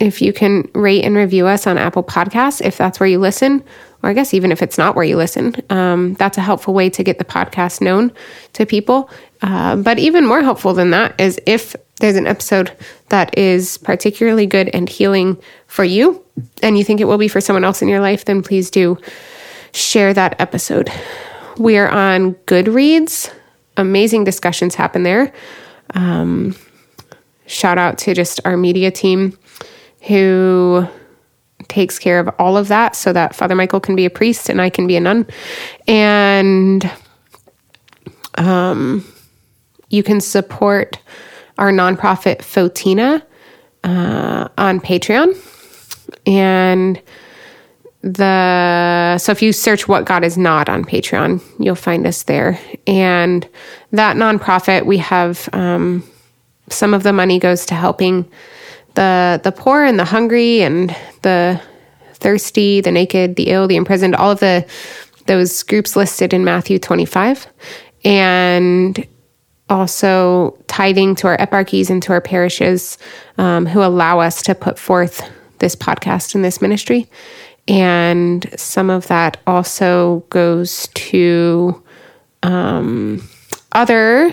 if you can rate and review us on Apple Podcasts, if that's where you listen, or I guess even if it's not where you listen, um, that's a helpful way to get the podcast known to people. Uh, but even more helpful than that is if there's an episode that is particularly good and healing for you, and you think it will be for someone else in your life, then please do share that episode. We are on Goodreads. Amazing discussions happen there. Um, shout out to just our media team who takes care of all of that so that Father Michael can be a priest and I can be a nun. And um, you can support our nonprofit Fotina uh, on Patreon. And the so if you search what God is not on Patreon, you'll find us there. And that nonprofit, we have um, some of the money goes to helping the the poor and the hungry and the thirsty, the naked, the ill, the imprisoned, all of the those groups listed in Matthew 25. And also tithing to our eparchies and to our parishes um, who allow us to put forth this podcast and this ministry. And some of that also goes to um, other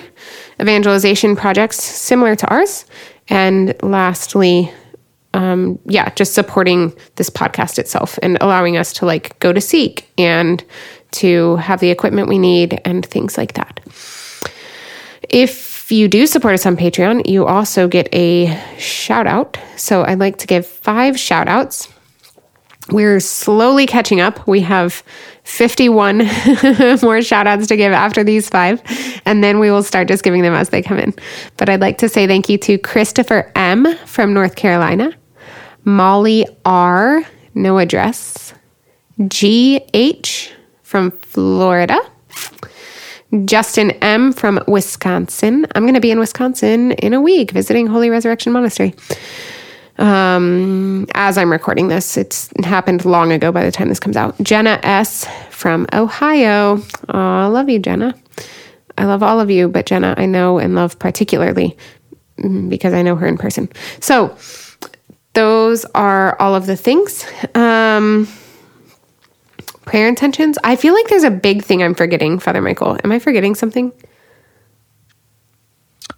evangelization projects similar to ours. And lastly, um, yeah, just supporting this podcast itself and allowing us to like go to seek and to have the equipment we need and things like that. If you do support us on Patreon, you also get a shout out. So I'd like to give five shout outs. We're slowly catching up. We have 51 more shout outs to give after these five, and then we will start just giving them as they come in. But I'd like to say thank you to Christopher M. from North Carolina, Molly R., no address, G.H. from Florida. Justin M. from Wisconsin. I'm going to be in Wisconsin in a week visiting Holy Resurrection Monastery. Um, as I'm recording this, it's happened long ago by the time this comes out. Jenna S. from Ohio. Oh, I love you, Jenna. I love all of you, but Jenna, I know and love particularly mm, because I know her in person. So, those are all of the things. Um, prayer intentions. I feel like there's a big thing I'm forgetting, Father Michael. Am I forgetting something?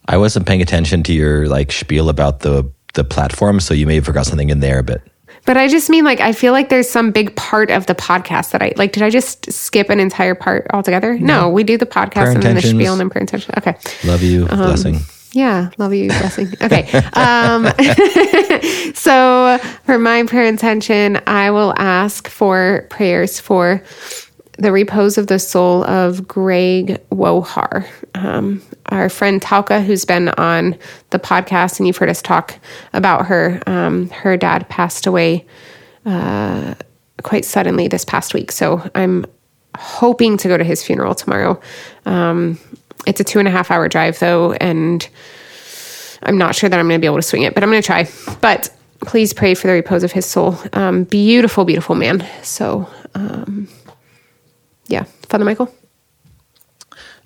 I wasn't paying attention to your like spiel about the the platform, so you may have forgot something in there, but But I just mean like I feel like there's some big part of the podcast that I like. Did I just skip an entire part altogether? No, we do the podcast Prayer and then the spiel and then prayer intention. Okay. love you, Um, blessing. Yeah, love you, blessing. Okay. Um, so for my prayer intention, I will ask for prayers for the repose of the soul of Greg Wohar, um, our friend Talca, who's been on the podcast, and you've heard us talk about her. Um, her dad passed away uh, quite suddenly this past week, so I'm hoping to go to his funeral tomorrow. Um, it's a two and a half hour drive though, and I'm not sure that I'm going to be able to swing it, but I'm going to try. But please pray for the repose of his soul. Um, beautiful, beautiful man. So, um, yeah, Father Michael.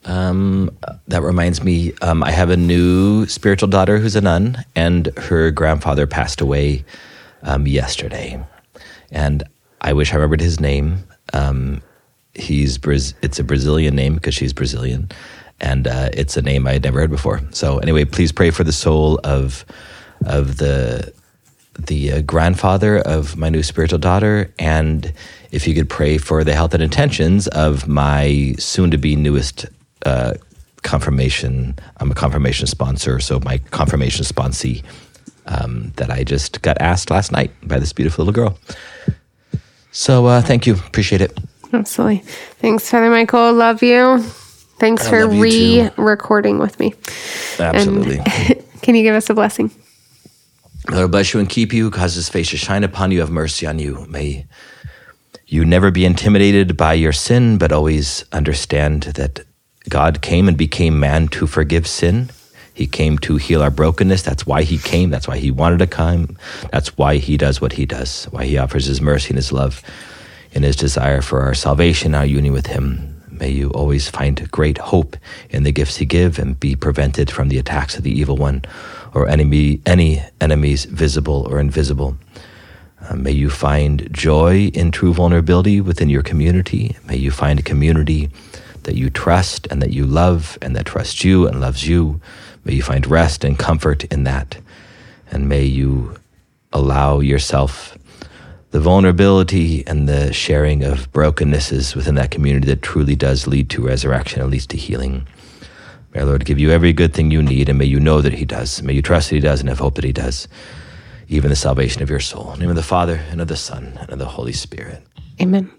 Um, that reminds me, um, I have a new spiritual daughter who's a nun, and her grandfather passed away um, yesterday. And I wish I remembered his name. Um, he's it's a Brazilian name because she's Brazilian, and uh, it's a name I had never heard before. So anyway, please pray for the soul of of the the uh, grandfather of my new spiritual daughter, and if you could pray for the health and intentions of my soon to be newest uh, confirmation. I'm a confirmation sponsor, so my confirmation sponsee um, that I just got asked last night by this beautiful little girl. So uh, thank you, appreciate it. Absolutely. Thanks, Father Michael. Love you. Thanks I for re recording with me. Absolutely. Can you give us a blessing? Lord bless you and keep you, cause his face to shine upon you, have mercy on you. May you never be intimidated by your sin, but always understand that God came and became man to forgive sin. He came to heal our brokenness. That's why he came. That's why he wanted to come. That's why he does what he does, why he offers his mercy and his love and his desire for our salvation, our union with him. May you always find great hope in the gifts he give and be prevented from the attacks of the evil one or enemy, any enemies, visible or invisible. Uh, may you find joy in true vulnerability within your community. May you find a community that you trust and that you love and that trusts you and loves you. May you find rest and comfort in that. And may you allow yourself the vulnerability and the sharing of brokennesses within that community that truly does lead to resurrection, at least to healing. May our Lord give you every good thing you need, and may you know that He does. May you trust that He does and have hope that He does, even the salvation of your soul. In the name of the Father, and of the Son, and of the Holy Spirit. Amen.